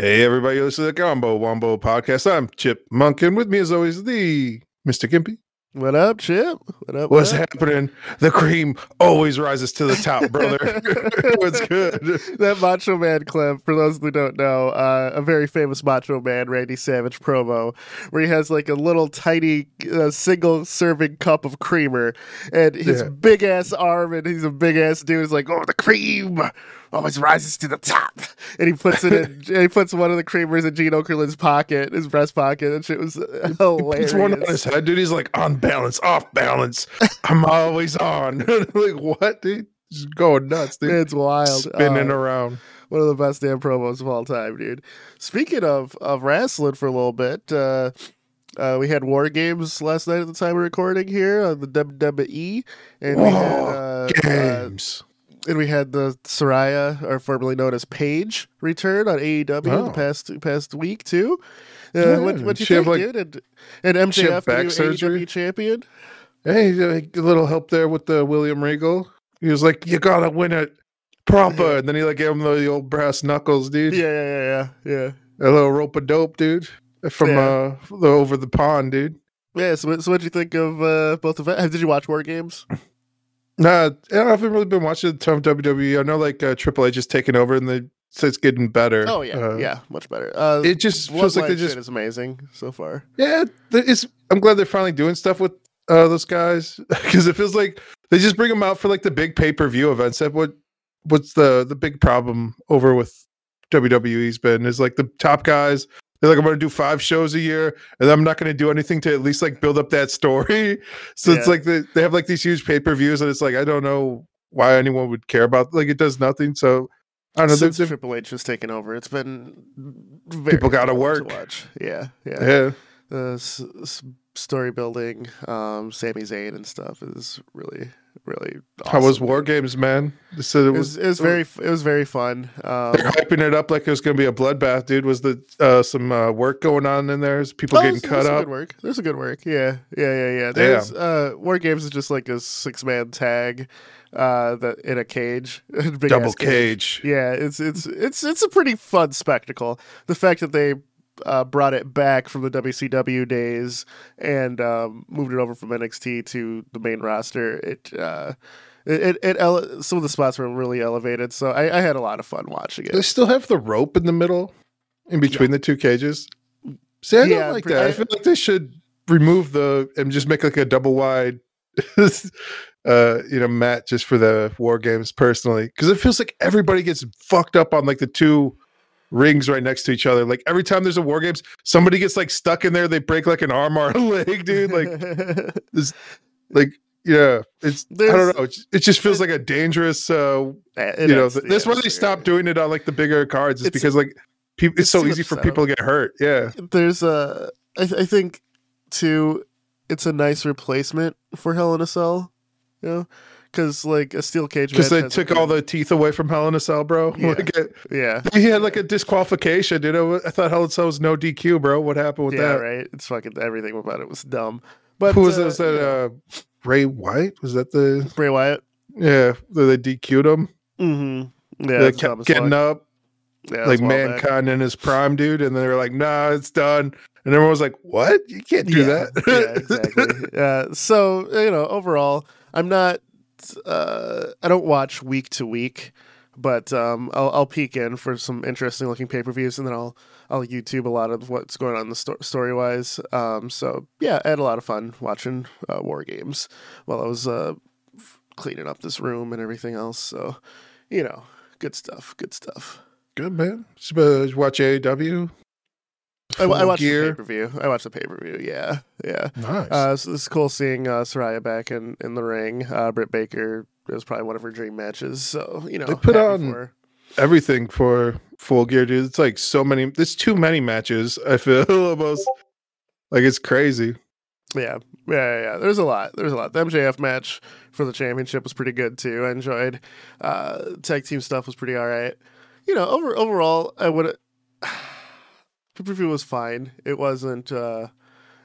Hey, everybody, listen to the Combo Wombo podcast. I'm Chip Monk, and with me, as always, the Mr. Gimpy. What up, Chip? What up? What's what happening? The cream always rises to the top, brother. What's good? that Macho Man clip, for those who don't know, uh, a very famous Macho Man Randy Savage promo, where he has like a little tiny uh, single serving cup of creamer, and his Yeah. big ass arm, and he's a big ass dude, is like, "Oh, the cream always rises to the top," and he puts it in, he puts one of the creamers in Gene Okerlund's pocket, his breast pocket, and shit was hilarious. It's one on his head, dude. He's like on balance, off balance. I'm always on. like what, dude? Just going nuts, dude. It's wild. Spinning Uh, around. one of the best damn promos of all time, dude. Speaking of of wrestling for a little bit, uh, uh, we had War Games last night at the time of recording here on the WWE, and we had uh, uh, Games. And we had the Saraya, or formerly known as Paige, return on AEW Oh. the past past week too. Uh, Yeah, what what you think, like- dude? And, and MJF, the back new surgery? AEW champion. hey, a little help there with the William Regal. He was like, "You gotta win it proper," and then he like gave him the old brass knuckles, dude. Yeah, yeah, yeah, yeah, yeah. A little rope of dope, dude, from Yeah. uh the, over the pond, dude. Yeah, so, what- so what do you think of uh, both of it? Did you watch War Games? Nah, I haven't really been watching a ton of WWE. I know like uh, Triple H is taking over, and they say it's getting better. Oh yeah, Uh, yeah, much better. Uh, It just feels like they just is amazing so far. yeah. It's I'm glad they're finally doing stuff with uh, those guys because it feels like they just bring them out for like the big pay per view events. That what what's the the big problem over with WWE's been is like the top guys. They're like, I'm going to do five shows a year, and I'm not going to do anything to at least like build up that story. So it's like they, they have like these huge pay per views, and it's like I don't know why anyone would care about. Like it does nothing. So I don't know. Since Triple H has taken over, it's been very People fun to work. watch. Yeah, yeah. yeah. Uh, s- story building, um, Sami Zayn and stuff is really, really. Awesome. How was War Games, man? They said it It was it was very, it was very fun. Um, They're hyping it up like it was going to be a bloodbath, dude. Was the uh, some uh, work going on in there? Is people oh, getting there's- cut there's some up? Good work. There's a good work. Yeah, yeah, yeah, yeah. There's uh, War Games is just like a six man tag, uh, that in a cage, Double ass cage. Yeah, it's it's it's it's a pretty fun spectacle. The fact that they uh, brought it back from the WCW days and um, moved it over from NXT to the main roster, it uh, it, it, it ele- some of the spots were really elevated. So I, I had a lot of fun watching it. They still have the rope in the middle, in between the two cages. See, I Yeah, don't like that. I I- feel like they should remove the and just make like a double wide, uh, you know, mat just for the war games. Personally, because it feels like everybody gets fucked up on like the two rings right next to each other. Like every time there's a war games, somebody gets like stuck in there. They break like an arm or a leg, dude. Like this like yeah it's i don't know it, it just feels like a dangerous uh It you know is, th- that's why they stopped doing it on like the bigger cards is It's- because like people it's, it's so easy for people to get hurt yeah There's a I, th- I think too, it's a nice replacement for Hell in a Cell, you know, because like a steel cage because they took all the teeth away from hell in a cell bro Yeah. like it, yeah. he had like a disqualification you know i thought hell in a cell was no dq bro what happened with that? yeah, that right. It's fucking everything about it was dumb. But who was uh, that was that you uh Bray Wyatt was that the Bray Wyatt? yeah they dq'd him Mm-hmm. Yeah, they kept getting up Yeah, like well back. mankind in his prime, dude. And then they were like, nah, it's done. And everyone was like, what? You can't do yeah, that. yeah, exactly. Uh, so you know, overall, I'm not. Uh, I don't watch week to week, but um, I'll, I'll peek in for some interesting looking pay per views, and then I'll I'll YouTube a lot of what's going on the sto- story wise. Um, so yeah, I had a lot of fun watching uh, War Games while I was uh, cleaning up this room and everything else. So you know, good stuff. Good stuff. Good, man. Suppose watch AEW. I, I watched the pay per view. I watched the pay per view. Yeah, yeah. Nice. Uh, so it's cool seeing uh, Saraya back in, in the ring. Uh, Britt Baker it was probably one of her dream matches. So you know, They put on- for. Everything for full gear, dude. It's like so many. There's too many matches. I feel almost like it's crazy. Yeah, yeah, yeah, yeah. There's a lot. There's a lot. The MJF match for the championship was pretty good too. I enjoyed. Uh, tag team stuff was pretty all right. You know, over overall, I would. Pay per view was fine. It wasn't. Uh,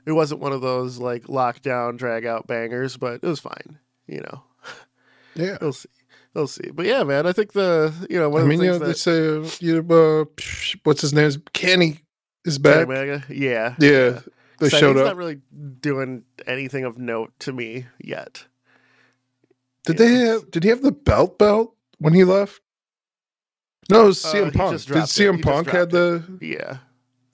it wasn't one of those like lockdown drag out bangers, but it was fine. you know, Yeah. we'll see. We'll see. But yeah, man, I think the you know one I mean, the you know, that they say, you uh, what's his name? Kenny is back. Kenny Omega, yeah, Yeah. They So showed he's up. not really doing anything of note to me yet. Did Yeah. they have? Did he have the belt belt when he left? No, it was Uh, CM he Punk. Did dropped it. CM Punk had the? Yeah,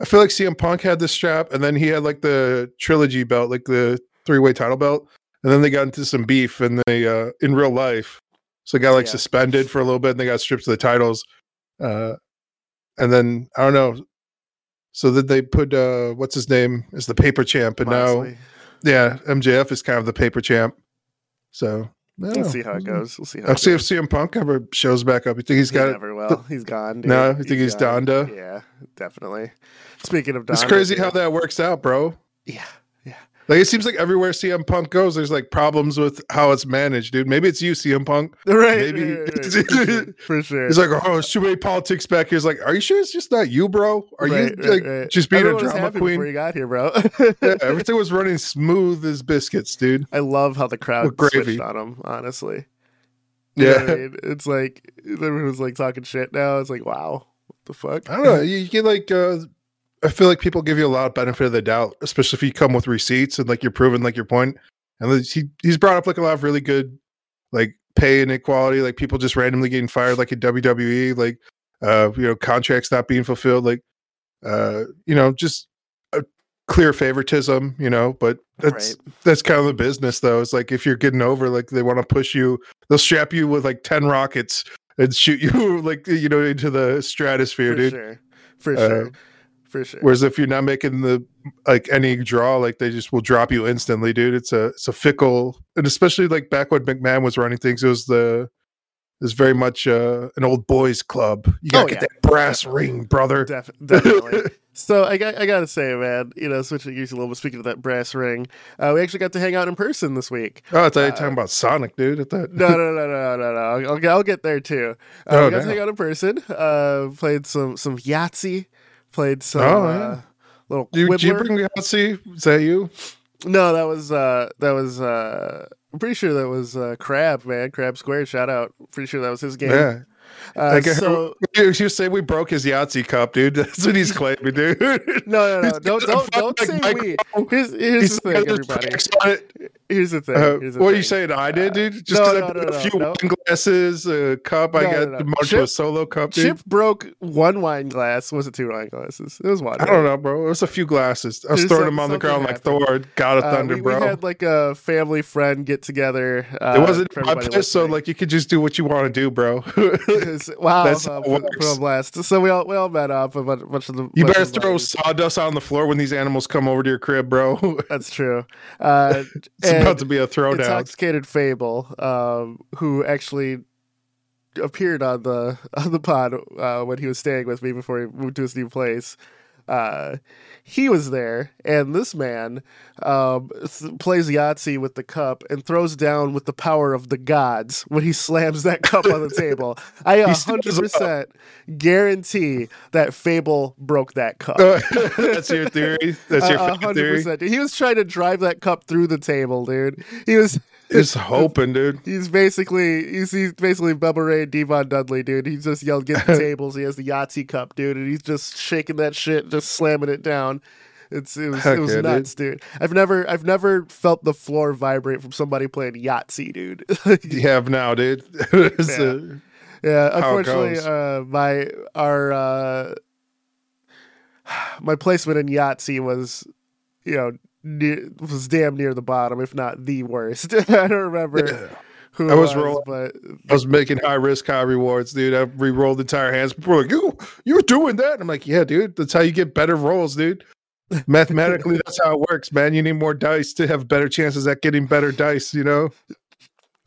I feel like CM Punk had the strap, and then he had like the trilogy belt, like the three way title belt, and then they got into some beef, and they uh in real life, so they got like Yeah. suspended for a little bit, and they got stripped of the titles, uh, and then I don't know. So that they put uh what's his name as the paper champ, and now yeah, MJF is kind of the paper champ. So we'll know. see how it goes. We'll see how. I'll it see if. CM Punk ever shows back up. You think he's He got it? never will. He's gone. Dude. No, you think he's gone. Donda? Yeah, definitely. Speaking of Donda, It's crazy dude, how that works out, bro. Yeah, Like it seems like everywhere CM Punk goes, there's like problems with how it's managed, dude. Maybe it's you, CM Punk. right. Maybe- right, right, right. for sure. It's like, oh, it's too many politics back here. It's like, are you sure it's just not you, bro? Are you like just being Everyone a was drama happy before queen? you got here, bro. yeah, everything was running smooth as biscuits, dude. I love how the crowd switched on him. Honestly, You Yeah, I mean? it's like everyone's like talking shit now. It's like, wow, what the fuck? I don't know. You, you get like, uh, I feel like people give you a lot of benefit of the doubt, especially if you come with receipts and like you're proving like your point. And he he's brought up like a lot of really good like pay inequality, like people just randomly getting fired, like in WWE, like uh, you know, contracts not being fulfilled, like uh, you know, just a clear favoritism, you know. But that's Right. that's kind of the business, though. It's like if you're getting over, like they want to push you, they'll strap you with like ten rockets and shoot you like you know into the stratosphere, For dude. sure. For Uh, sure. For sure. Whereas if you're not making the like any draw, like they just will drop you instantly, dude. It's a it's a fickle, and especially like back when McMahon was running things, it was the it was very much uh, an old boys club. You gotta Oh, get yeah. that brass ring, brother. Def- definitely. so I got, I gotta say, man, you know, switching gears a little bit. Speaking of that brass ring, uh, we actually got to hang out in person this week. Oh, I thought you were Uh, talking about Sonic, dude. Thought No, no, no, no, no, no. I'll, I'll, I'll get there too. Uh, Oh, we got to hang out in person. Uh, played some some Yahtzee. Played some Oh, uh, yeah. little you, did you bring Yahtzee? Is that you? No, that was uh that was uh I'm pretty sure that was uh Crab, man. Crab Square, shout out. Pretty sure that was his game. Yeah. Uh, Like, so You say we broke his Yahtzee cup, dude. That's what he's claiming, dude. no, no, no. He's Don't don't don't fucking say we. Here's here's He's the thing, everybody. tracks on it. Here's the thing. Uh, Here's the what are you saying? I did, dude. Just no, no, I no, a few no. wine glasses, a cup, I got no, no. Chip- a solo cup, dude. Chip broke one wine glass. Was it two wine glasses? It was one. I don't know, bro. It was a few glasses. I was There's throwing them on the ground like. Thor. God of Uh, Thunder, we, bro. we had like a family friend get together. Uh, it wasn't my place, so like you could just do what you want to do, bro. Wow, That's uh, how it put- put on blast. So we all we all met up a bunch, bunch of the. you better throw buddies. sawdust on the floor when these animals come over to your crib, bro. That's true. Uh, it's about to be a throwdown. intoxicated Fable, um, who actually appeared on the on the pod uh, when he was staying with me before he moved to his new place. Uh, he was there, and this man um, th- plays Yahtzee with the cup and throws down with the power of the gods when he slams that cup on the table. I He a still hundred is up. percent guarantee that Fable broke that cup. That's your theory. That's your fucking hundred theory. percent. He was trying to drive that cup through the table, dude. He was. Just hoping, dude. He's basically he's, he's basically Bubba Ray and D-Von Dudley, dude. He's just yelled get the tables. He has the Yahtzee cup, dude, and he's just shaking that shit, just slamming it down. It's it was Heck it was yeah, nuts, dude. I've never I've never felt the floor vibrate from somebody playing Yahtzee, dude. You have now, dude. Yeah. uh, yeah, unfortunately, uh, my our uh, my placement in Yahtzee was, you know, near, was damn near the bottom, if not the worst. I don't remember yeah. who I was was, rolling- but I was making high risk, high rewards, dude. I re-rolled entire hands. People were like, "You, you were doing that?" And I'm like, "Yeah, dude. That's how you get better rolls, dude. Mathematically, that's how it works, man. You need more dice to have better chances at getting better dice. You know,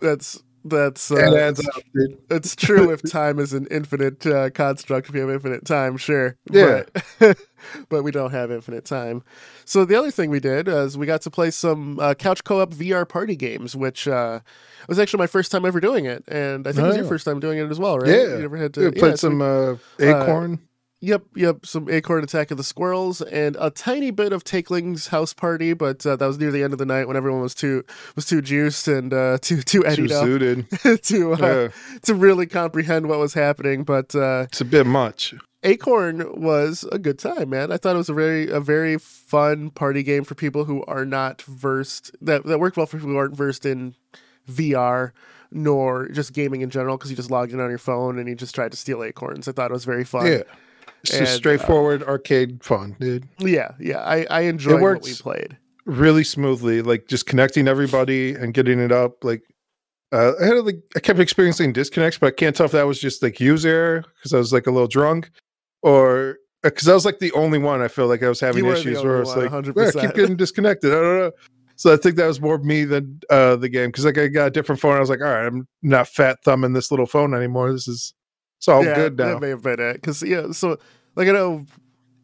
that's that's uh, it adds up, dude. It's true if time is an infinite uh, construct. If you have infinite time, sure. Yeah. But, but we don't have infinite time. So the other thing we did is we got to play some uh, couch co-op VR party games, which uh, was actually my first time ever doing it, and I think it was your Oh. first time doing it as well, right? Yeah. You never had to played yeah, so some uh, Acorn. Yep, yep. Some Acorn Attack of the Squirrels and a tiny bit of Takeling's House Party, but uh, that was near the end of the night when everyone was too was too juiced and uh, too too Too eddied suited. to uh, Yeah, to really comprehend what was happening. But uh, it's a bit much. Acorn was a good time, man. I thought it was a very a very fun party game for people who are not versed that that worked well for people who aren't versed in VR nor just gaming in general because you just logged in on your phone and you just tried to steal acorns. I thought it was very fun. Yeah. It's And, just uh, arcade fun, dude. yeah, yeah. I I enjoyed what we played. Really smoothly, like just connecting everybody and getting it up. Like uh, I had like I kept experiencing disconnects, but I can't tell if that was just like user because I was like a little drunk, or because I was like the only one. I feel like I was having You were the issues where I was one, like, 100%. "Yeah, I keep getting disconnected. I don't know. So I think that was more me than uh, the game because like I got a different phone. I was like, all right, I'm not fat thumbing this little phone anymore. This is it's all yeah, good now. That may have been it. Because yeah, so like I know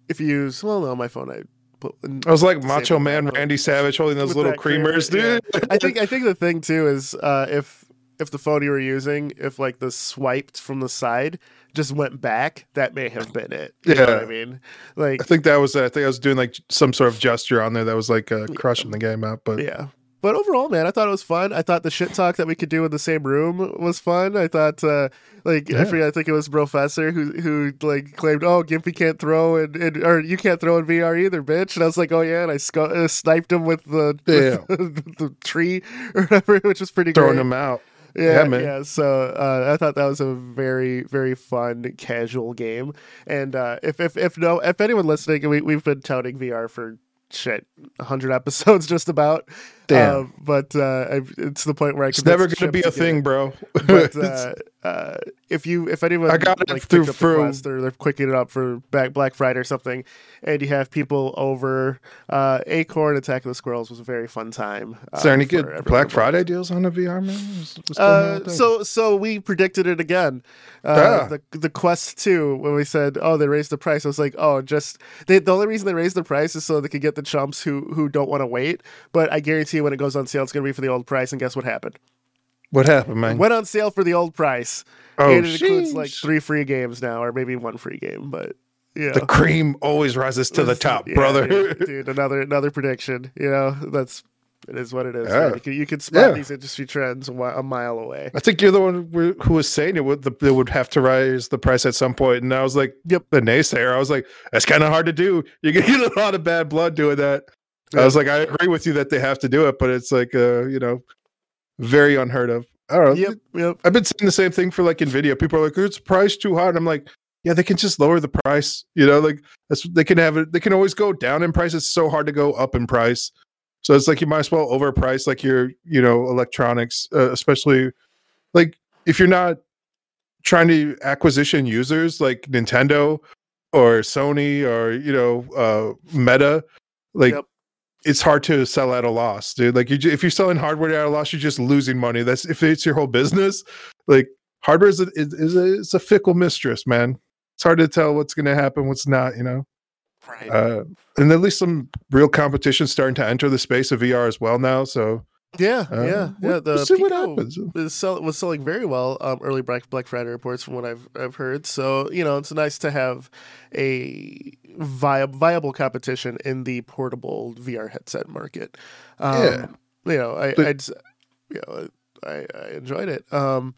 if you use well, no, my phone I put. I was like Macho Man Randy Savage holding those little creamer, creamers, yeah. dude. I think I think the thing too is uh, if if the phone you were using, if like the swiped from the side just went back, that may have been it. You know what I mean, like I think that was. I think I was doing like some sort of gesture on there that was like uh, crushing the game out. But yeah. But overall, man, I thought it was fun. I thought the shit talk that we could do in the same room was fun. I thought, uh, like, I forget, I think it was Professor who who like claimed, "Oh, Gimpy can't throw and, and or you can't throw in VR either, bitch." And I was like, "Oh yeah," and I uh, sniped him with the Yeah. with the tree or whatever, which was pretty good. throwing great. them out. Yeah, Yeah, man. yeah. So uh, I thought that was a very, very fun, casual game. And uh, if, if, if no, if anyone listening, we we've been touting VR for shit, hundred episodes just about. Damn. Uh, but uh, it's the point where I It's never going to be a thing, bro. But uh, uh, if you, if anyone I got it like through- up through- Quest or they're quicking it up for Black Black Friday or something, and you have people over, uh, Acorn Attack of the Squirrels was a very fun time. is there uh, any good Black. Friday deals on the VR, man? What's- what's going on Uh, so so we predicted it again. Uh, Ah. The the Quest Two when we said oh they raised the price. I was like oh just they, the only reason they raised the price is so they could get the chumps who who don't want to wait. But I guarantee you when it goes on sale it's gonna be for the old price. And guess what happened? what happened, man? Went on sale for the old price. oh, and it includes like three free games now, or maybe one free game. But yeah, the cream always rises to the top, Yeah, brother. dude, dude, another another prediction. You know that's. It is what it is. Yeah. You can, you can spot Yeah. these industry trends a, a mile away. I think you're the one who was saying it would the, they would have to rise the price at some point, and I was like, Yep. the naysayer. I was like, that's kind of hard to do. You're gonna get a lot of bad blood doing that. Yeah. I was like, I agree with you that they have to do it, but it's like, uh, you know, very unheard of. I don't know. Yep, yep. I've been saying the same thing for like Nvidia. People are like, "It's price too high," and I'm like, "Yeah, they can just lower the price. You know, like that's they can have it. They can always go down in price. It's so hard to go up in price. So it's like you might as well overprice like your you know electronics, uh, especially like if you're not trying to acquisition users like Nintendo or Sony or you know uh, Meta, like. Yep. It's hard to sell at a loss, dude. Like you, if you're selling hardware at a loss, you're just losing money. That's if it's your whole business. Like hardware is a, is, is a it's a fickle mistress, man. It's hard to tell what's going to happen, what's not. You know, Right. uh, and at least some real competition starting to enter the space of VR as well now. So Yeah, uh, yeah, we'll- yeah. The we'll see what happens. is sell- was selling very well um, early Black Black Friday reports from what I've I've heard. So you know, it's nice to have a viable viable competition in the portable VR headset market. Um, Yeah. you know, I But- I'd, you know, I, I enjoyed it. Um,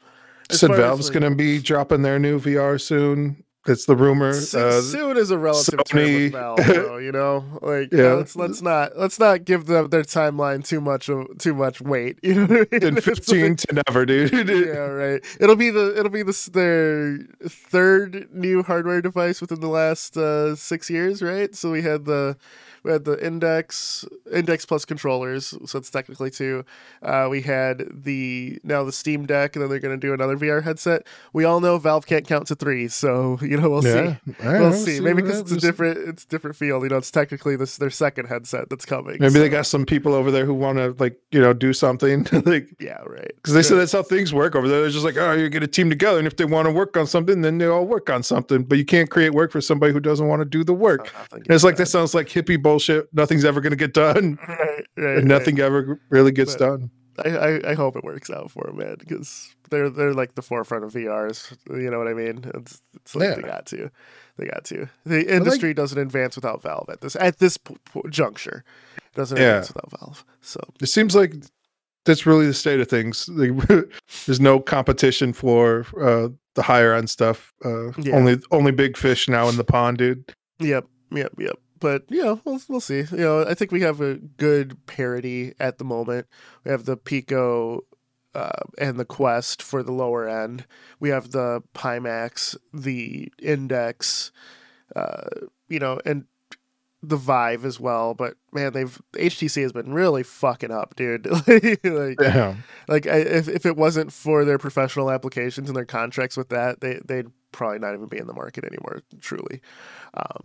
Said Valve's like, going to be dropping their new VR soon. That's the rumor. s- Uh, soon is a relative term with Valve, though, you know. Like, Yeah. let's let's not let's not give them their timeline too much of too much weight. You know, what I mean? in It's like- 15 to never, dude. yeah, right. It'll be the it'll be the their third new hardware device within the last uh, six years, right? So we had the we had the Index Index Plus controllers, so it's technically two. Uh, we had the now the Steam Deck, and then they're going to do another VR headset. We all know Valve can't count to three, so you know we'll see. yeah. Right, We'll see. Maybe because it's a different, it's a different field. You know, it's technically this their second headset that's coming. Maybe so- they got some people over there who want to like you know do something like yeah, right. because they said that's how things work over there. They're just like, oh, you get a team together, and if they want to work on something, then they all work on something. But you can't create work for somebody who doesn't want to do the work. And it's like that sounds like hippie bullshit. Nothing's ever going to get done, right, right, nothing ever really gets But- done. I, I, I hope it works out for them, man, because they're they're like the forefront of VRs. You know what I mean? It's, it's like Yeah. they got to, they got to. The industry doesn't advance without Valve at this at this p- p- juncture. It doesn't Yeah. advance without Valve. So It seems like that's really the state of things. There's no competition for uh, the higher end stuff. Uh, Yeah. Only only big fish now in the pond, dude. Yep, yep, yep. But you know, we'll we'll see. You know, I think we have a good parity at the moment. We have the Pico uh, and the Quest for the lower end. We have the Pimax, the Index, uh, you know, and the Vive as well. But man, they've HTC has been really fucking up, dude. like, Yeah. like I, if if it wasn't for their professional applications and their contracts with that, they they'd probably not even be in the market anymore. Truly, um,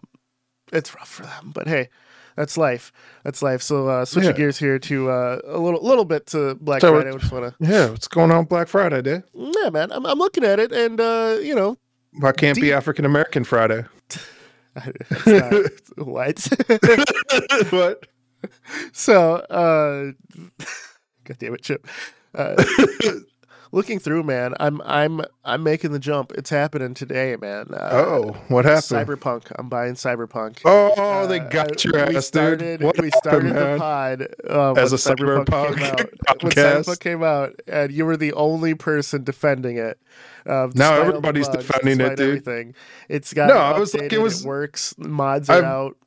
it's rough for them. But hey, that's life. That's life. So uh, switching Yeah. gears here to uh, a little little bit to Black So Friday. I just want to Yeah. What's going on Black Friday Day? yeah, man. I'm I'm looking at it, and uh, you know, Why can't be African American Friday? what. what? so uh, God damn it, Chip. Uh, looking through, man, I'm I'm I'm making the jump. It's happening today, man. Uh, Oh, what happened? Cyberpunk. I'm buying Cyberpunk. Oh, they Uh, got your we ass, started, dude. What we happened, started the man? pod uh, As a Cyberpunk, Cyberpunk out. When. Cyberpunk came out, and you were the only person defending it. Uh, Now the everybody's bugs, defending it, dude. Everything. It's got No, I was like, it was- works. Mods are I've- out.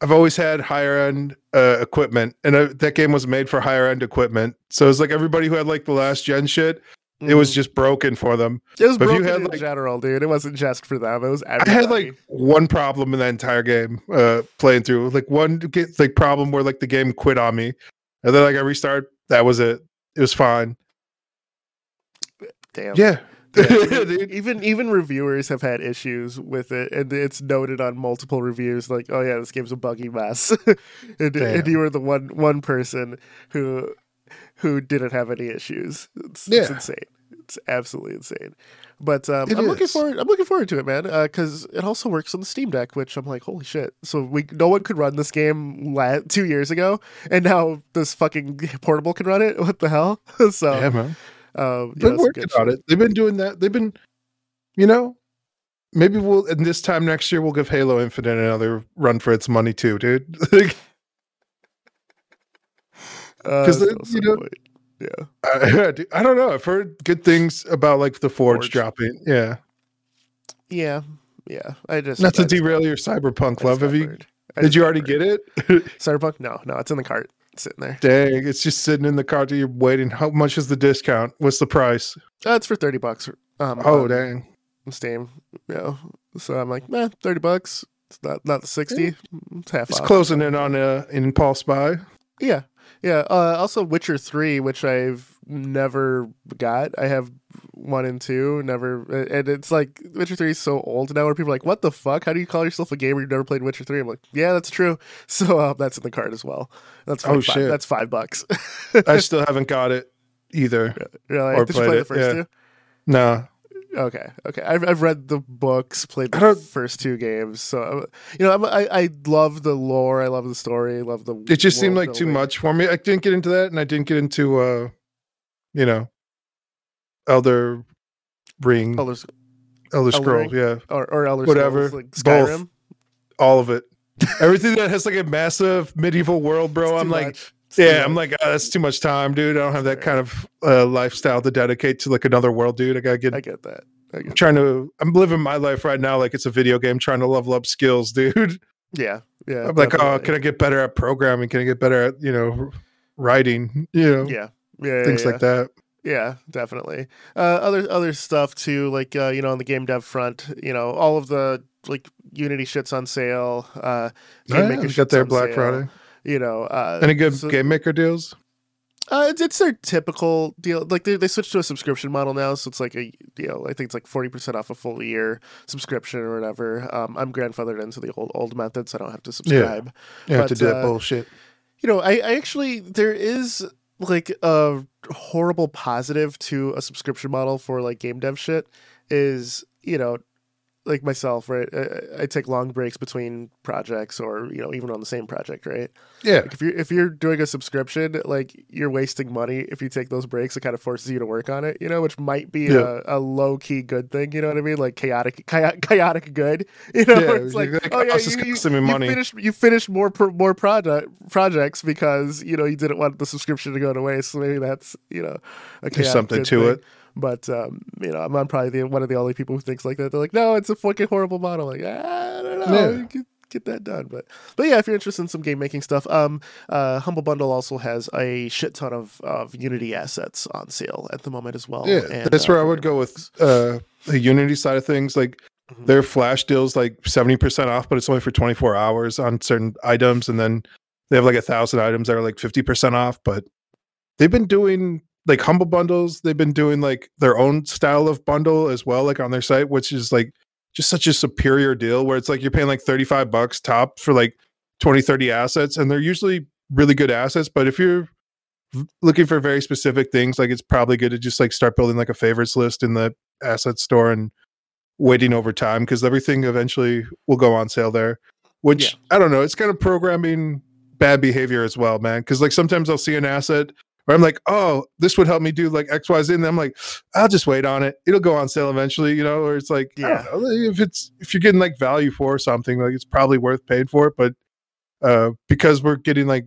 I've always had higher end uh, equipment, and uh, that game was made for higher end equipment. So it's like everybody who had like the last gen shit, it was Mhm. just broken for them. it was but broken had, in like- general, dude. It wasn't just for them. It was I had like one problem in that entire game uh, playing through, like one get, like problem where like the game quit on me, and then like I restart. That was it. It was fine. damn. Yeah, Yeah, even, even even reviewers have had issues with it, and it's noted on multiple reviews. Like, oh yeah, this game's a buggy mess, and, and you were the one one person who who didn't have any issues. It's, it's insane. It's absolutely insane. But um, I'm looking forward. I'm looking forward to it, man, because it also works on the Steam Deck, which I'm like, holy shit! So we no one could run this game la- two years ago, and now this fucking portable can run it. What the hell? so yeah, man. um, yeah, Been working on it. They've been doing that. They've been, you know, maybe we'll. And this time next year, we'll give Halo Infinite another run for its money too, dude. Like, Uh, 'Cause that's the- also you know- yeah. I, I don't know. I've heard good things about like the Forge, Forge. dropping. Yeah, Yeah, yeah. I just not to just- derail your cyberpunk love. Have you? Did you already get it? Cyberpunk? No, no, it's in the cart, sitting there. Dang, it's just sitting in the cart. You're waiting. How much is the discount? What's the price? Uh, it's for thirty bucks. Um, Oh, dang. Steam. You know, so I'm like, man, thirty bucks. It's not not the sixty. It's half It's off. closing in on uh, Impulse Buy. Yeah, yeah. Uh, also, Witcher Three, which I've never got. I have one and two. Never, and it's like Witcher Three is so old now. Where people are like, "What the fuck? How do you call yourself a gamer? You've never played Witcher 3? I'm like, "Yeah, that's true." So uh, that's in the card as well. That's Oh, like five, shit. That's five bucks. I still haven't got it either. really? Or Did you played play it, the first yeah. two? No. Okay, okay. I've I've read the books, played the first two games, so uh, you know I'm, I I love the lore, I love the story, I love the. It just seemed like too much for me. I didn't get into that, and I didn't get into uh, you know, Elder Ring, Elder, Elder Elder Scroll, yeah, or or Elder Whatever. Scrolls, like Both. Skyrim. all of it. Everything that has like a massive medieval world, bro. It's I'm like, much. Yeah, I'm like, oh, that's too much time, dude. I don't have that kind of uh, lifestyle to dedicate to like another world, dude. I gotta get. I get that. I I'm get trying to. I'm living my life right now like it's a video game, trying to level up skills, dude. yeah, yeah. I'm like, oh, can I get better at programming? Can I get better at you know, writing? You know, Yeah, yeah, yeah, things yeah. like that. Yeah, definitely. Uh, other other stuff too, like uh, you know, on the game dev front, you know, all of the like Unity shits on sale. Uh, Oh, Game yeah, Maker we shit's got their Black sale, Friday. You know, uh, Any good so- game maker deals? Uh, it's, it's their typical deal. Like they, they switched to a subscription model now, so it's like a you know I think it's like forty percent off a full year subscription or whatever. Um, I'm grandfathered into the old old methods. I don't have to subscribe. You have to do that uh, bullshit. You know, I, I actually there is like a horrible positive to a subscription model for like game dev shit is you know like myself, right? I, I take long breaks between projects, or you know, even on the same project, right? Yeah. Like if you're if you're doing a subscription, like you're wasting money if you take those breaks. It kind of forces you to work on it, you know, which might be Yeah. a, a low key good thing. You know what I mean? Like chaotic, chaotic, chaotic good. You know, Yeah, it's like, like, oh yeah, "Oh, this you, you, you money." finish you finish more pro, more project projects because you know you didn't want the subscription to go to waste. So maybe that's you know a There's something to thing. it. But um, you know, I'm, I'm probably the, one of the only people who thinks like that. They're like, no, it's a fucking horrible model. Like, I don't know, Yeah. get, get that done. But but yeah, if you're interested in some game making stuff, um, uh, Humble Bundle also has a shit ton of, of Unity assets on sale at the moment as well. Yeah, and, that's uh, where I would go with uh, the Unity side of things. Like Mhm. their flash deals like 70% off, but it's only for 24 hours on certain items. And then they have like a thousand items that are like 50% off. But they've been doing like humble bundles. They've been doing like their own style of bundle as well, like on their site, which is like just such a superior deal where it's like you're paying like 35 bucks top for like 20, 30 assets. And they're usually really good assets. But if you're looking for very specific things, like it's probably good to just like start building like a favorites list in the asset store and waiting over time because everything eventually will go on sale there. Which Yeah. I don't know, it's kind of programming bad behavior as well, man. Because like sometimes I'll see an asset where I'm like, oh, this would help me do like X, Y, Z, and I'm like, I'll just wait on it. It'll go on sale eventually, you know. Or it's like, don't know, if it's if you're getting like value for something, like it's probably worth paying for it. But uh because we're getting like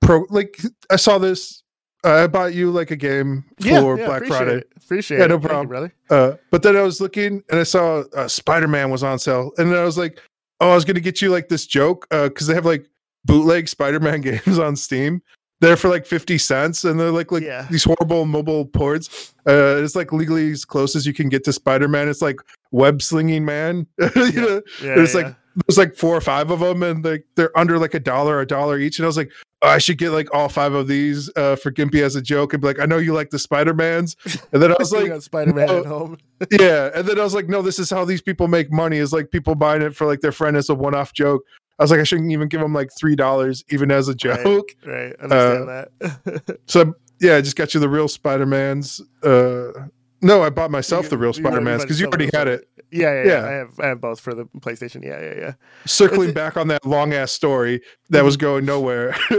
pro, like I saw this. Uh, I bought you like a game for yeah, yeah, Black appreciate Friday. It. Appreciate Yeah, it. no Thank problem. brother. Uh, but then I was looking and I saw uh, Spider Man was on sale, and then I was like, "Oh, I was gonna get you like this joke because they have like bootleg Spider Man games on Steam. They're for like fifty cents, and they're like like Yeah. these horrible mobile ports. Uh, it's like legally as close as you can get to Spider Man. It's like web slinging man. you Yeah. know, Yeah, there's like there's like four or five of them, and like they're under like a dollar, a dollar each. And I was like, oh, I should get like all five of these uh, for Gimpy as a joke, and be like, I know you like the Spider Mans, and then I was like, Spider-Man no. at home. yeah. And then I was like, no, this is how these people make money is like people buying it for like their friend as a one off joke. I was like, I shouldn't even give him like $3 even as a joke. Right. Understand Uh, that. So yeah, I just got you the real Spider Mans. Uh, no, I bought myself You- the real Spider Mans because you already had it. Yeah, yeah, yeah. Yeah. I have I have both for the PlayStation. Yeah, yeah, yeah. Circling it- back on that long ass story that was going nowhere.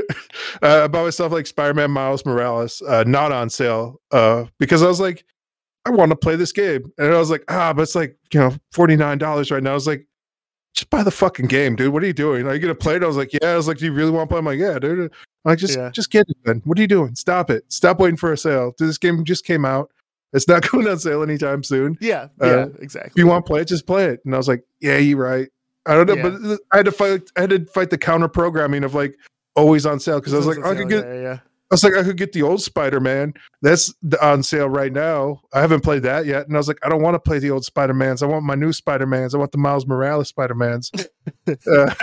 uh, I bought myself like Spider Man Miles Morales, uh, not on sale, uh, because I was like, I want to play this game. And I was like, ah, but it's like, you know, $49 right now. I was like, just buy the fucking game, dude. What are you doing? Are you gonna play it? I was like, yeah. I was like, do you really want to play? I'm like, yeah, dude. I'm like, just Yeah. just get it then. What are you doing? Stop it. Stop waiting for a sale. Dude, This game just came out. It's not going on sale anytime soon. Yeah, Uh, yeah, exactly. If you want to play it, just play it. And I was like, yeah, you're right. I don't know, Yeah. but I had to fight. I had to fight the counter programming of like always on sale because I was like, I could get. yeah, yeah. I was like, I could get the old Spider Man. That's on sale right now. I haven't played that yet, and I was like, I don't want to play the old Spider Mans. I want my new Spider Mans. I want the Miles Morales Spider Mans. uh,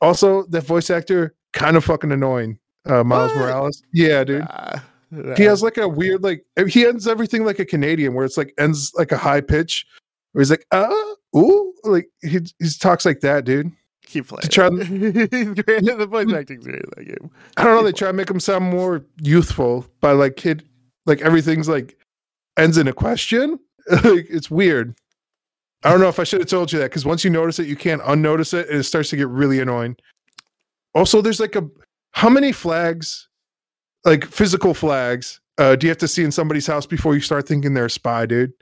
also, that voice actor kind of fucking annoying. Uh, Miles What? Morales. Yeah, dude. Nah, He has like a weird like he ends everything like a Canadian, where it's like ends like a high pitch. Where he's like, uh, ooh, like he he talks like that, dude. Keep playing. to try. The voice acting's great in that game. I don't know. They try to make him sound more youthful by like kid, like everything's like ends in a question. like it's weird. I don't know if I should have told you that because once you notice it, you can't unnotice it, and it starts to get really annoying. Also, there's like a how many flags, like physical flags, uh, do you have to see in somebody's house before you start thinking they're a spy, dude?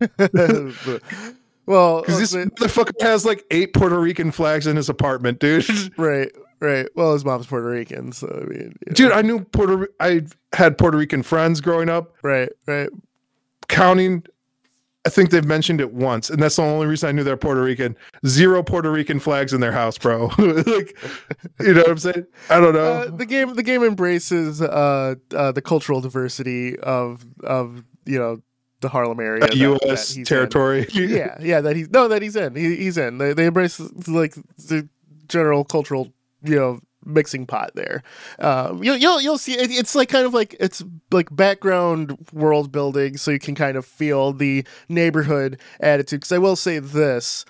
well, Because this uh, motherfucker has like eight Puerto Rican flags in his apartment, dude. right, right. Well, his mom's Puerto Rican, so I mean, you dude, know. I knew Puerto. I had Puerto Rican friends growing up. right, right. counting I think they've mentioned it once, and that's the only reason I knew they're Puerto Rican. Zero Puerto Rican flags in their house, bro. like, you know what I'm saying? I don't know. Uh, the game, the game embraces uh, uh, the cultural diversity of of you know the Harlem area, that- that U.S. in. territory. yeah, yeah, that he's no, that he's in. He, he's in. They, they embrace like the general cultural, you know, mixing pot there. Um, you'll you'll you'll see. It, it's like kind of like it's like background world building, so you can kind of feel the neighborhood attitude. Because I will say this: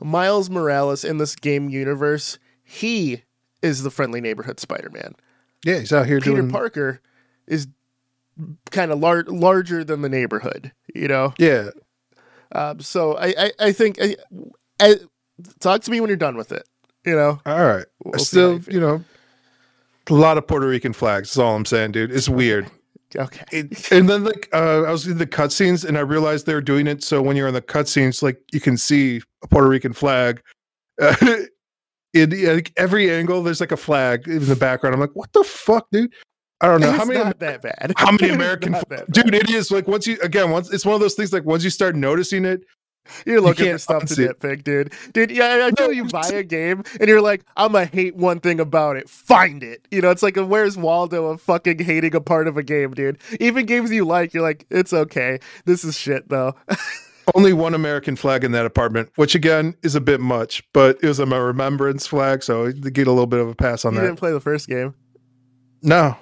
Miles Morales in this game universe, he is the friendly neighborhood Spider-Man. yeah, he's out here Peter doing. Parker is kind of lar- larger than the neighborhood. You know. yeah, Um, so I, I, I think I, I, talk to me when you're done with it. You know, All right. We'll still, you you know, a lot of Puerto Rican flags. That's all I'm saying, dude. It's weird. okay. It, and then like uh, I was in the cutscenes and I realized they were doing it so when you're in the cutscenes, like you can see a Puerto Rican flag. Uh, in like every angle, there's like a flag in the background. I'm like, what the fuck, dude? I don't know it's how many not that bad. how many American not fl- that bad. dude it is like once you again once it's one of those things like once you start noticing it You're looking for can't stuff to nitpick, dude. Dude, yeah, I know No, you you buy a game and you're like, I'm gonna hate one thing about it. Find it. You know, it's like uh, Where's Waldo of fucking hating a part of a game, dude. Even games you like, you're like, it's okay. This is shit though. only one American flag in that apartment, which again is a bit much, but it was a remembrance flag, so they get a little bit of a pass on you that. You didn't play the first game. No,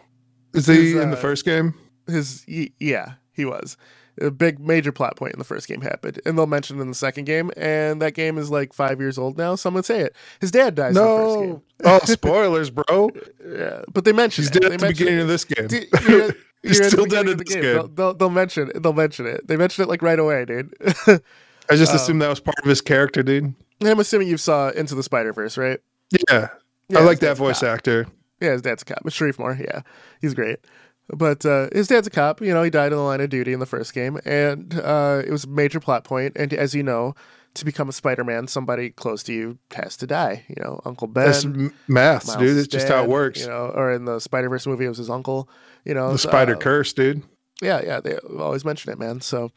is he His, in the uh, first game? His yeah, he was. A big major plot point in the first game happened, and they'll mention it in the second game. And that game is like five years old now. Someone say it. His dad dies in the first game. No. oh, spoilers, bro. Yeah, but they mention he's dead They at the beginning it. of this game. Dude, you're He's you're still dead in the this game. game. They'll, they'll, they'll mention it. They'll mention it. They mention it like right away, dude. I just um, assumed that was part of his character, dude. And I'm assuming you saw Into the Spider Verse, right? Yeah, Yeah, I like that voice actor. Yeah, his dad's a cop. Shameik Moore, yeah, he's great. But uh, his dad's a cop. You know, he died in the line of duty in the first game, and uh, it was a major plot point. And as you know, to become a Spider-Man, somebody close to you has to die. You know, Uncle Ben. That's m- maths, Miles' dude. It's just how it works. You know, or in the Spider Verse movie, it was his uncle. You know, the spider uh, curse, dude. Yeah, yeah, they always mention it, man. So,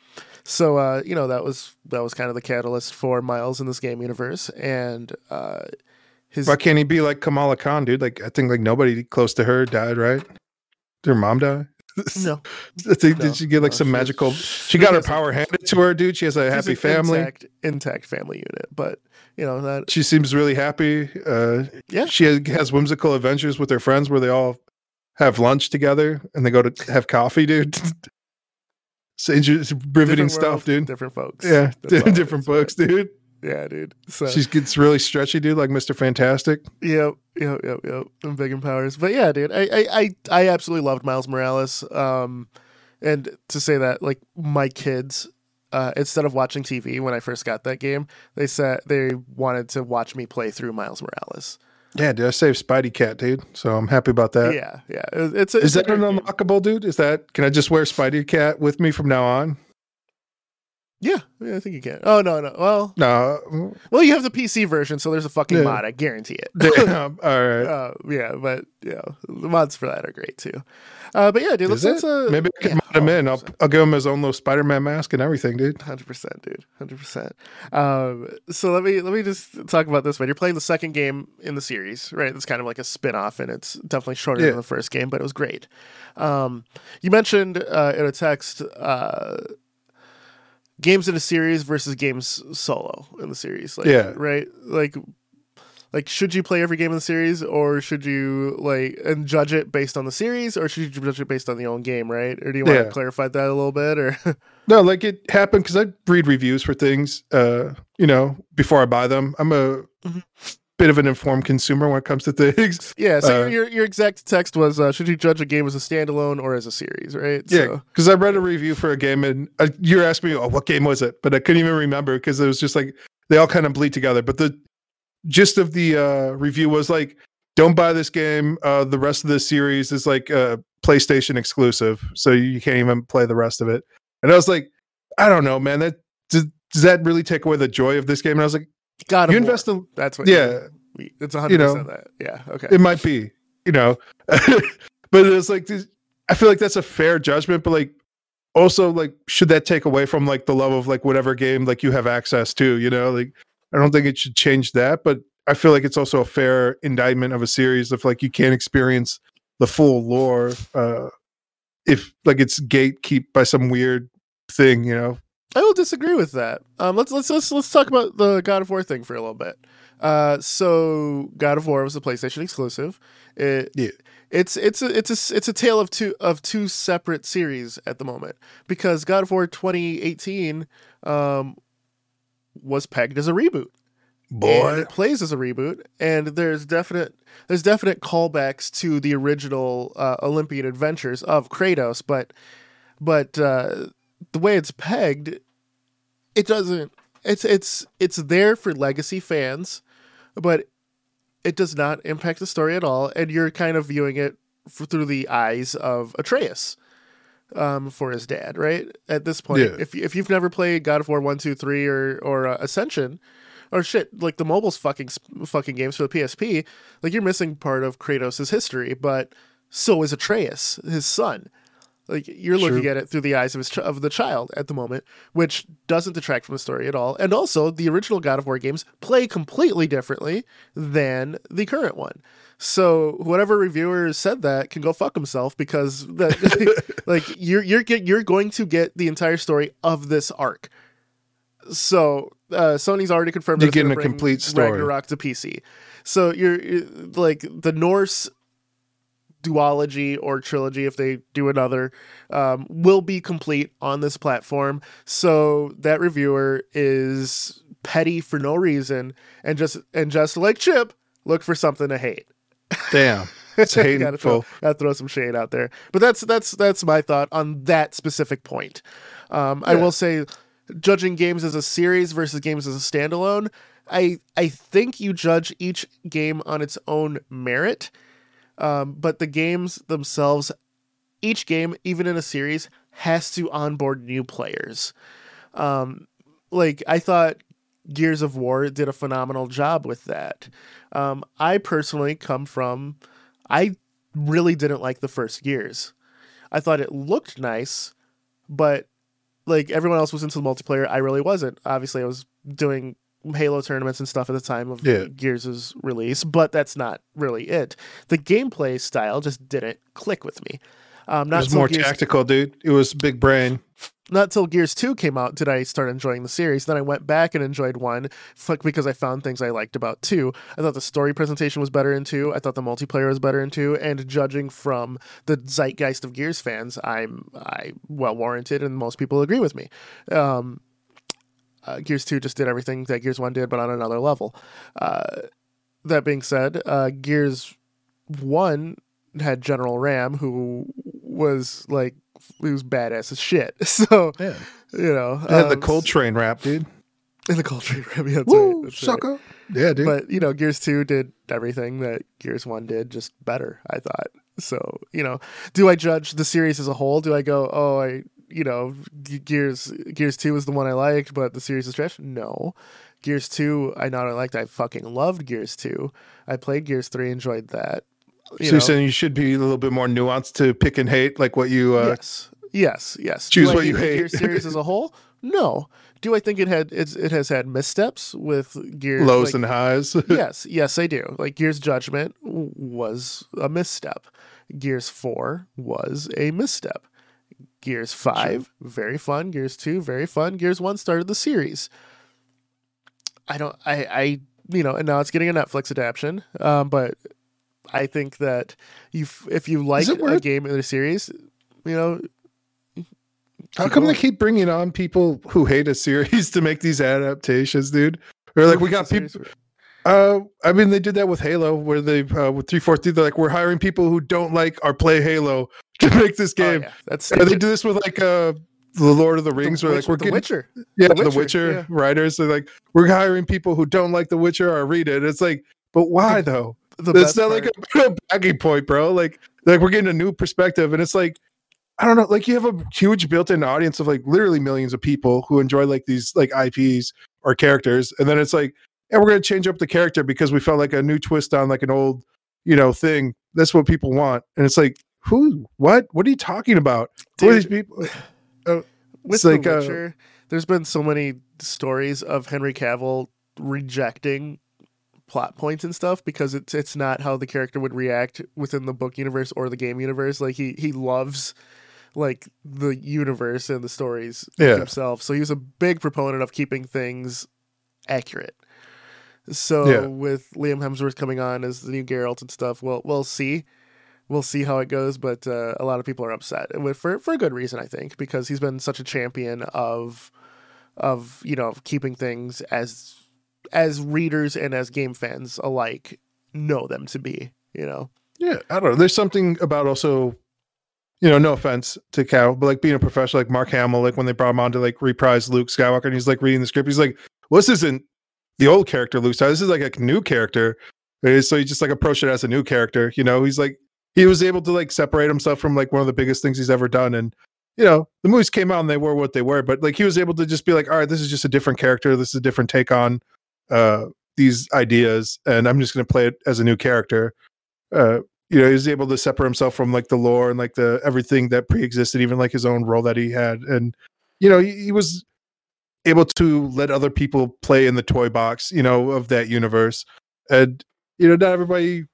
so uh, you know that was that was kind of the catalyst for Miles in this game universe, and uh, his Why can't he be like Kamala Khan, dude? Like I think like nobody close to her died, right? Did her mom die? no, think- No, did she get like no, some she- magical? she She got her has a- power handed to her, dude. She has a happy family. intact, intact family unit, but you know that She seems really happy. Uh, Yeah. she has, has whimsical adventures with her friends where they all have lunch together and they go to have coffee, dude. It's it's riveting different stuff, world, dude. Different folks. Yeah, different man. books, dude. Yeah, dude. So She gets really stretchy, dude, like Mr. Fantastic. Yep, yep, yep, yep. And big empowers. But yeah, dude, I, I, I, I absolutely loved Miles Morales. Um, and to say that, like my kids, uh, instead of watching TV when I first got that game, they said they wanted to watch me play through Miles Morales. Yeah, dude, I saved Spidey Cat, dude. So I'm happy about that. yeah, yeah. It- It's, a, Is it's that an great game. unlockable, dude? Is that can I just wear Spidey Cat with me from now on? Yeah, yeah, I think you can. Oh no, no. Well, No. well, you have the PC version, so there's a fucking Yeah. mod. I guarantee it. Damn. All right. uh, yeah, but yeah, the mods for that are great too. Uh, but yeah, dude, let's, let's uh, Maybe I can yeah, mod him in. I'll I'll give him his own little Spider-Man mask and everything, dude. Hundred percent, dude. Hundred percent. Um, so let me let me just talk about this. One. You're playing the second game in the series, right? It's kind of like a spin-off, and it's definitely shorter Yeah. than the first game, but it was great. Um, you mentioned uh, in a text uh, games in a series versus games solo in the series. Like, Yeah. Right. Like. Like, should you play every game in the series, or should you like and judge it based on the series, or should you judge it based on the own game, right? Or do you want Yeah. to clarify that a little bit, or No, like it happened because I read reviews for things, uh, you know, before I buy them. I'm a Mhm. Bit of an informed consumer when it comes to things. Yeah, so Uh, your your exact text was uh, should you judge a game as a standalone or as a series, right? Yeah, So, because I read a review for a game and uh, you're asking me, oh, what game was it? But I couldn't even remember because it was just like they all kind of bleed together. But the gist of the uh, review was like, don't buy this game. Uh, the rest of the series is like uh, PlayStation exclusive, so you can't even play the rest of it. And I was like, I don't know, man. That does, does that really take away the joy of this game? And I was like, God you of War. invest in That's what. yeah. you- it's hundred know, percent that. Yeah. Okay. it might be, you know, but it's like this- I feel like that's a fair judgment, but like also like should that take away from like the love of like whatever game like you have access to, you know? Like I don't think it should change that, but I feel like it's also a fair indictment of a series of like you can't experience the full lore uh if like it's gatekeep by some weird thing, you know. I will disagree with that. Um, let's let's let's let's talk about the God of War thing for a little bit. Uh, so God of War was a PlayStation exclusive. It, Yeah. It's it's a it's a it's a tale of two of two separate series at the moment because God of War 2018 um, was pegged as a reboot. Boy. it plays as a reboot and there's definite there's definite callbacks to the original uh, olympian adventures of kratos but but uh, the way it's pegged it doesn't. It's it's it's there for legacy fans, but it does not impact the story at all, and you're kind of viewing it f- through the eyes of Atreus um, for his dad, right? At this point, Yeah. if if you've never played God of War one, two, three, or or uh, Ascension, or shit like the mobile's fucking fucking games for the PSP, like you're missing part of Kratos' history, but so is Atreus, his son. Like you're looking True. at it through the eyes of his ch- of the child at the moment, which doesn't detract from the story at all. And also, the original God of War games play completely differently than the current one. So whatever reviewer said that can go fuck himself because that like you're you're get, you're going to get the entire story of this arc. So uh, Sony's already confirmed You're that it's gonna getting a complete story. Ragnarok to PC. So you're, you're like the Norse duology or trilogy if they do another um, will be complete on this platform. So that reviewer is petty for no reason and just and just like chip look for something to hate. Damn. It's gotta, throw, hateful. gotta throw some shade out there. But that's that's that's my thought on that specific point. Um, i will say judging games as a series versus games as a standalone i i think you judge each game on its own merit um, but the games themselves, each game, even in a series, has to onboard new players. Um, like I thought Gears of War did a phenomenal job with that. Um, I personally come from, I really didn't like the first Gears. I thought it looked nice, but like everyone else was into the multiplayer, I really wasn't. Obviously, I was doing Halo tournaments and stuff at the time of Yeah. Gears' release, but that's not really it. The gameplay style just didn't click with me. Um, It was more Gears, tactical, dude. It was big brain. not till Gears Two came out did I start enjoying the series. Then I went back and enjoyed one, fuck, because I found things I liked about two. I thought the story presentation was better in two. I thought the multiplayer was better in two. And judging from the zeitgeist of Gears fans, I'm I well warranted, and most people agree with me. Um, uh, Gears 2 just did everything that Gears 1 did, but on another level. Uh, that being said, uh, Gears 1 had General RAAM, who was like, he was badass as shit. So, Yeah. you know. Yeah, the um, Cole Train rap, dude. And the Cole Train Ram, yeah, that's Woo, right. That's right. Yeah, dude. But, you know, Gears 2 did everything that Gears 1 did, just better, I thought. So, you know, do I judge the series as a whole? Do I go, oh, I, you know, Gears Gears 2 is the one I liked, but the series is trash? No. Gears 2, I not only liked, I fucking loved Gears 2. I played Gears 3, enjoyed that. You so know, you're saying you should be a little bit more nuanced to pick and hate, like what you. Uh, yes, yes, yes. choose Do what you hate. Gears series as a whole? No. Do I think it had it's, it has had missteps with Gears lows like, and highs. yes, yes, I do. Like Gears Judgment was a misstep. Gears 4 was a misstep. Gears 5, very fun. Gears 2, very fun. Gears 1 started the series. I don't, I, I, you know, and now it's getting a Netflix adaptation. Um, but I think that you, if you like a game in a series, you know, How come they keep bringing on people who hate a series to make these adaptations, dude? Or like we got people. Uh, I mean, they did that with Halo, where they uh, with three four three. They're like, we're hiring people who don't like or play Halo to make this Oh, game. yeah, that's And they do this with like uh, the Lord of the The Rings, where Witch- like we're the getting Witcher. yeah, The the Witcher, Witcher, yeah. writers. They're like, we're hiring people who don't like The Witcher or read it. It's like, but why though? The it's not part- like a, a bragging point, bro. Like, like we're getting a new perspective, and it's like, I don't know, like you have a huge built-in audience of like literally millions of people who enjoy like these like IPs or characters, and then it's like, yeah, we're gonna change up the character because we felt like a new twist on like an old, you know, thing. That's what people want, and it's like, who, what, what are you talking about? Who are these Dude, people? with It's The like, uh, there's been so many stories of Henry Cavill rejecting plot points and stuff because it's it's not how the character would react within the book universe or the game universe. Like he he loves like the universe and the stories Yeah. himself. So he was a big proponent of keeping things accurate. So Yeah. with Liam Hemsworth coming on as the new Geralt and stuff, well we'll see. We'll see how it goes, but uh, a lot of people are upset for for a good reason, I think, because he's been such a champion of of you know of keeping things as as readers and as game fans alike know them to be. You know, Yeah, I don't know. There's something about also, you know, no offense to Cal, but like being a professional, like Mark Hamill, like when they brought him on to like reprise Luke Skywalker, and he's like reading the script, he's like, "Well, this isn't the old character Luke Skywalker. This is like a new character." So he just like approached it as a new character. You know, he's like he was able to like separate himself from like one of the biggest things he's ever done, and you know, the movies came out and they were what they were, but like he was able to just be like, "All right, this is just a different character. This is a different take on uh these ideas, and I'm just going to play it as a new character." Uh, you know, he was able to separate himself from like the lore and like the everything that pre-existed, even like his own role that he had, and you know, he, he was able to let other people play in the toy box, you know, of that universe, and you know, not everybody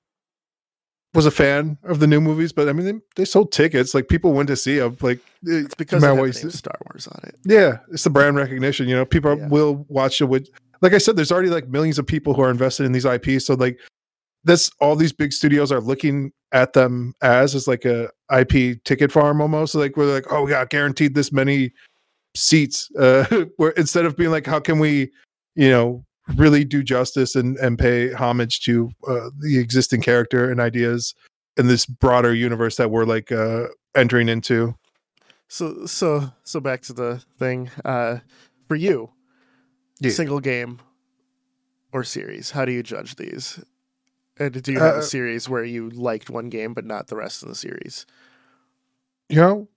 was a fan of the new movies, but I mean, they, they sold tickets. Like people went to see them. Like it's because no of matter the what name you say. Star Wars on it. yeah, it's the brand recognition. You know, people Yeah. will watch it with. Like I said, there's already like millions of people who are invested in these IPs. So like, that's all these big studios are looking at them as is like a IP ticket farm almost. Like we're like, oh, we got guaranteed this many seats. Uh, where instead of being like, how can we, you know, really do justice and and pay homage to uh, the existing character and ideas in this broader universe that we're like uh entering into. So so so back to the thing. Uh, for you, Yeah. single game or series, how do you judge these? And do you have Uh, a series where you liked one game but not the rest of the series? you know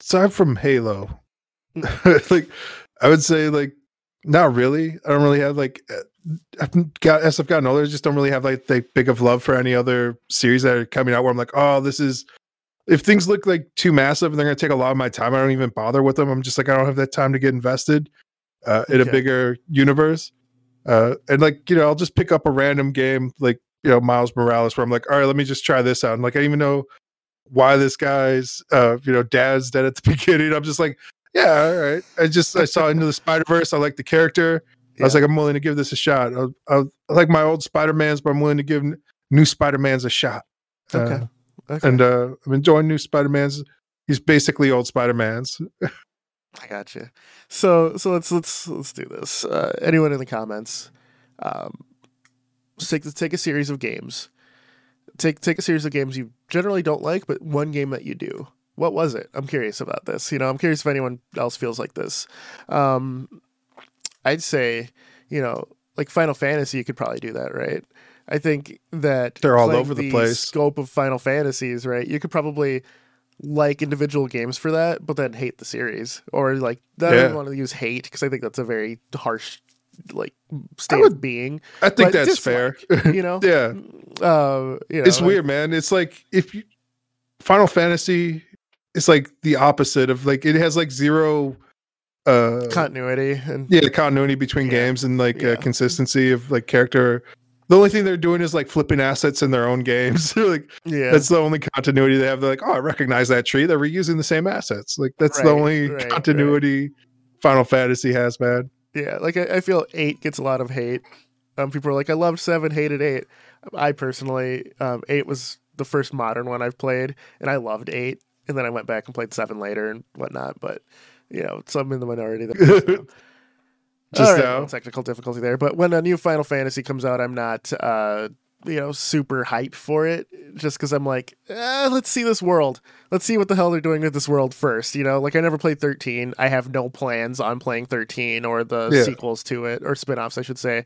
aside from halo like i would say like not really. I don't really have like uh, i've got as i've gotten older I just don't really have like the big of love for any other series that are coming out where i'm like oh this is if things look like too massive and they're going to take a lot of my time i don't even bother with them. I'm just like i don't have that time to get invested uh, in Okay. a bigger universe. Uh, and like you know i'll just pick up a random game like you know miles morales where i'm like all right let me just try this out. And like i don't even know why this guy's uh you know dad's dead at the beginning. I'm just like yeah all right i just i saw into the spider verse i like the character i was like i'm willing to give this a shot i, I, I like my old spider-mans but i'm willing to give new spider-mans a shot Uh, Okay. Okay. and uh i'm enjoying new spider-mans he's basically old spider-mans I got you. So so let's let's let's do this. Uh, anyone in the comments, um, take take a series of games. Take take a series of games you generally don't like, but one game that you do. What was it? I'm curious about this. You know, I'm curious if anyone else feels like this. Um, I'd say, you know, like Final Fantasy, you could probably do that, right? I think that They're all over the place. Scope of Final Fantasies, right? You could probably like individual games for that, but then hate the series, or like I don't Yeah. want to use hate because I think that's a very harsh like state would- of being. i think But that's fair You know, yeah uh, you know, it's like- weird man it's like if you final fantasy is like the opposite of like it has like zero uh continuity and yeah the continuity between Yeah. games and like Yeah. uh, consistency of like character the only thing they're doing is like flipping assets in their own games like yeah, that's the only continuity they have they're like oh i recognize that tree they're reusing the same assets like that's the only right, right. continuity final fantasy has man Yeah, like I, I feel eight gets a lot of hate. Um, people are like, I loved seven, hated eight. I personally, um, eight was the first modern one I've played, and I loved eight. And then I went back and played seven later and whatnot. But you know, so I'm in the minority. Just right, now. technical difficulty there. But when a new Final Fantasy comes out, I'm not, uh, you know, super hyped for it. Just because I'm like, eh, let's see this world. Let's see what the hell they're doing with this world first. You know, like I never played 13. I have no plans on playing 13 or the Yeah. sequels to it or spin-offs, I should say.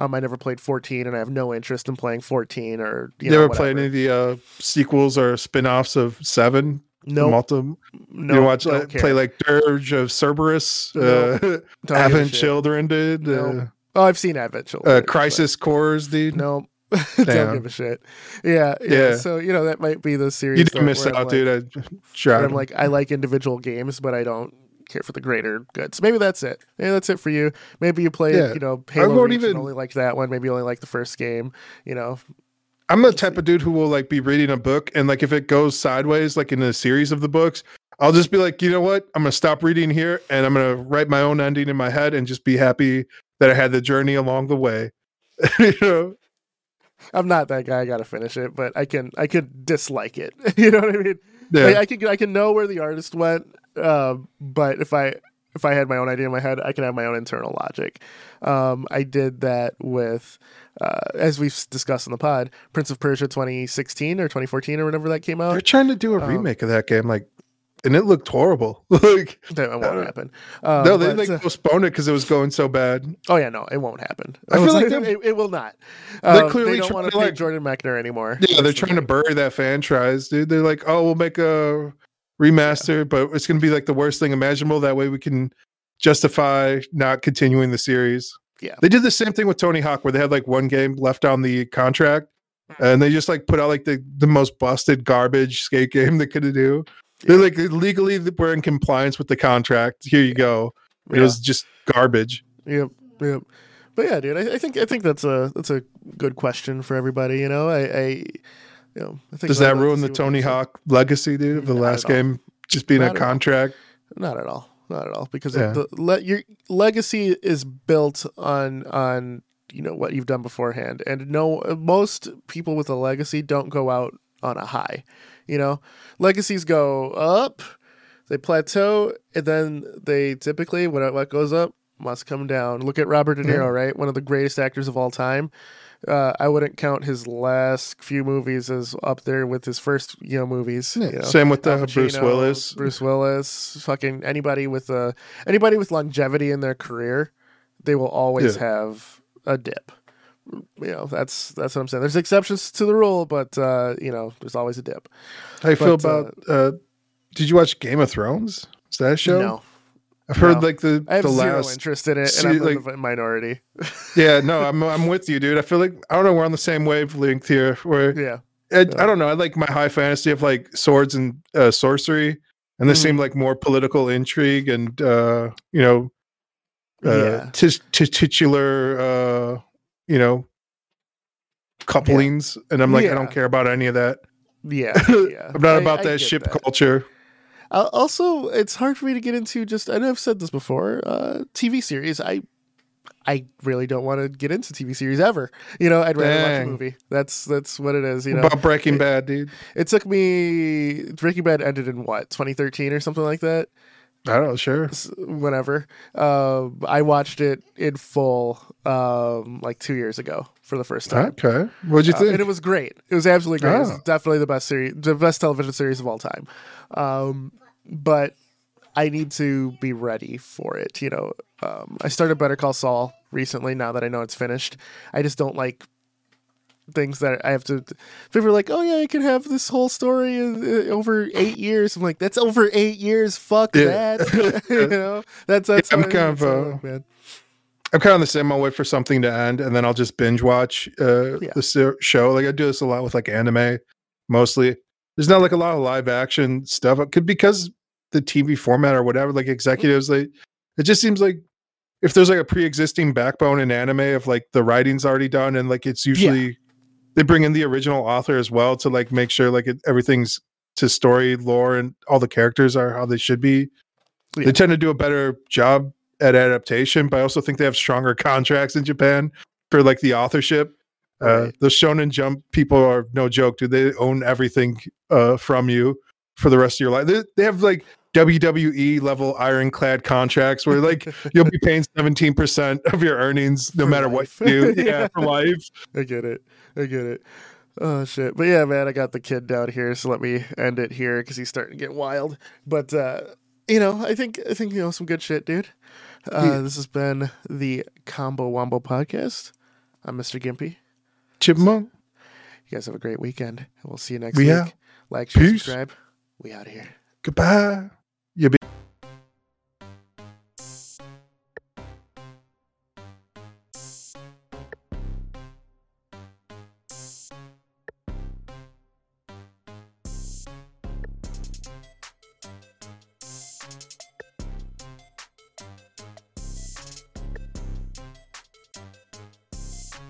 Um, I never played 14, and I have no interest in playing 14 or you you, know, ever play any of the uh sequels or spin-offs of seven No, Multi- no, you watch like, play like Dirge of Cerberus, uh, Don't give Advent. Children did, No. Oh, I've seen Advent uh, Children. uh, but- Crisis Cores dude. No, don't give a shit. Yeah, yeah, Yeah. So you know that might be the series. You did miss where I'm out, like- dude. I tried. I'm like, I like individual games, but I don't care for the greater good. So maybe that's it. Maybe that's it for you. Maybe you played, Yeah. you know, Halo I won't even- only like that one. Maybe you only like the first game. You know, I'm the type of dude who will like be reading a book and like if it goes sideways, like in a series of the books, I'll just be like, you know what? I'm gonna stop reading here and I'm gonna write my own ending in my head and just be happy that I had the journey along the way. you know? I'm not that guy. I gotta finish it, but I can, I could dislike it. you know what I mean? Yeah. Like, I can, I can know where the artist went, um, but if I, if I had my own idea in my head, I can have my own internal logic. Um, I did that with, uh, as we've discussed in the pod, Prince of Persia 2016 or 2014 or whenever that came out. They're trying to do a Um, remake of that game, like, and it looked horrible. like, That won't Uh, happen. Um, no, they but, like uh, postponed it because it was going so bad. oh yeah, no, it won't happen. I feel like it, it, it will not. they're Um, clearly they don't trying want to to, pay Jordan Mechner anymore. Yeah, they're the trying to bury that franchise, dude. They're like, oh, we'll make a remaster, but it's going to be like the worst thing imaginable. That way we can justify not continuing the series. Yeah. They did the same thing with Tony Hawk, where they had like one game left on the contract, Mm-hmm. and they just like put out like the, the most busted garbage skate game they could do. They're like legally we're in compliance with the contract. Here you go. It Yeah. was just garbage. Yep, yep. But yeah, dude, I, I think I think that's a that's a good question for everybody. You know, I, I you know, I think Does that ruin the Tony. Hawk legacy, dude? Of the last game just being Not a at all. contract. Not at all. Not at all. Because Yeah. the le- your legacy is built on on you know what you've done beforehand, and no most people with a legacy don't go out on a high. You know, legacies go up, they plateau, and then they typically what what goes up must come down. Look at Robert De Niro, right? One of the greatest actors of all time. Uh, I wouldn't count his last few movies as up there with his first, you know, movies. Yeah, you know? Same with uh, Bruce Willis. Bruce Willis, fucking anybody with a anybody with longevity in their career, they will always Yeah. have a dip. You know, that's that's what I'm saying. There's exceptions to the rule, but uh, you know, there's always a dip. How you feel but, uh, about? Uh, did you watch Game of Thrones? Is that a show? No, I've heard no. like the I have the zero last. interest in it, see, and I'm like- in the minority. Yeah, no, I'm I'm with you, dude. I feel like I don't know. We're on the same wavelength here. Where Yeah, I, Yeah. I don't know. I like my high fantasy of like swords and uh, sorcery, and this Mhm. seemed like more political intrigue and uh, you know, uh, Yeah. tis- tis- titular, uh, you know, couplings. And I'm like, I don't care about any of that. yeah, yeah. I'm not I- about I that ship that. culture. Uh, also, it's hard for me to get into. Just I know I've said this before. Uh, TV series. I I really don't want to get into TV series ever. You know, I'd rather watch a movie. That's that's what it is. You know, about Breaking it- Bad, dude? it took me. Breaking Bad ended in what 2013 or something like that. I don't know. Sure. Whenever um, I watched it in full, um, like two years ago for the first time. Okay. What'd you Uh, think? and it was great. It was absolutely great. It was Oh. definitely the best series, the best television series of all time. Um, but I need to be ready for it. You know, um, I started Better Call Saul recently. Now that I know it's finished, I just don't like things that I have to. People are like, "Oh yeah, I can have this whole story uh, over eight years." I'm like, "That's over eight years. Fuck Yeah. that." you know, that's that's. I'm I- kind of, that's how I uh, man. I'm kind of the same. I'll wait for something to end, and then I'll just binge watch uh, Yeah. the show. Like I do this a lot with like anime, mostly. There's not like a lot of live action stuff. It could because the TV format or whatever. Like executives, like it just seems like if there's like a pre-existing backbone in anime of like the writing's already done, and like it's usually they bring in the original author as well to like make sure like it, everything's to story lore and all the characters are how they should be. Yeah. They tend to do a better job at adaptation, but I also think they have stronger contracts in Japan for like the authorship. Uh, Right. the Shonen Jump people are no joke, dude. They own everything uh, from you for the rest of your life. They, they have like WWE level ironclad contracts where like you'll be paying 17% of your earnings no For matter life. what you do. Yeah. yeah, for life. I get it. I get it. Oh shit. But yeah, man, I got the kid down here, so let me end it here because he's starting to get wild. But uh, you know, I think I think you know some good shit, dude. Uh, Yeah. This has been the Combo Wombo podcast. I'm Mr. Gimpy. Chipmunk. You guys have a great weekend, and we'll see you next We week. out. Like, share, Peace. subscribe. We out of here. Goodbye. You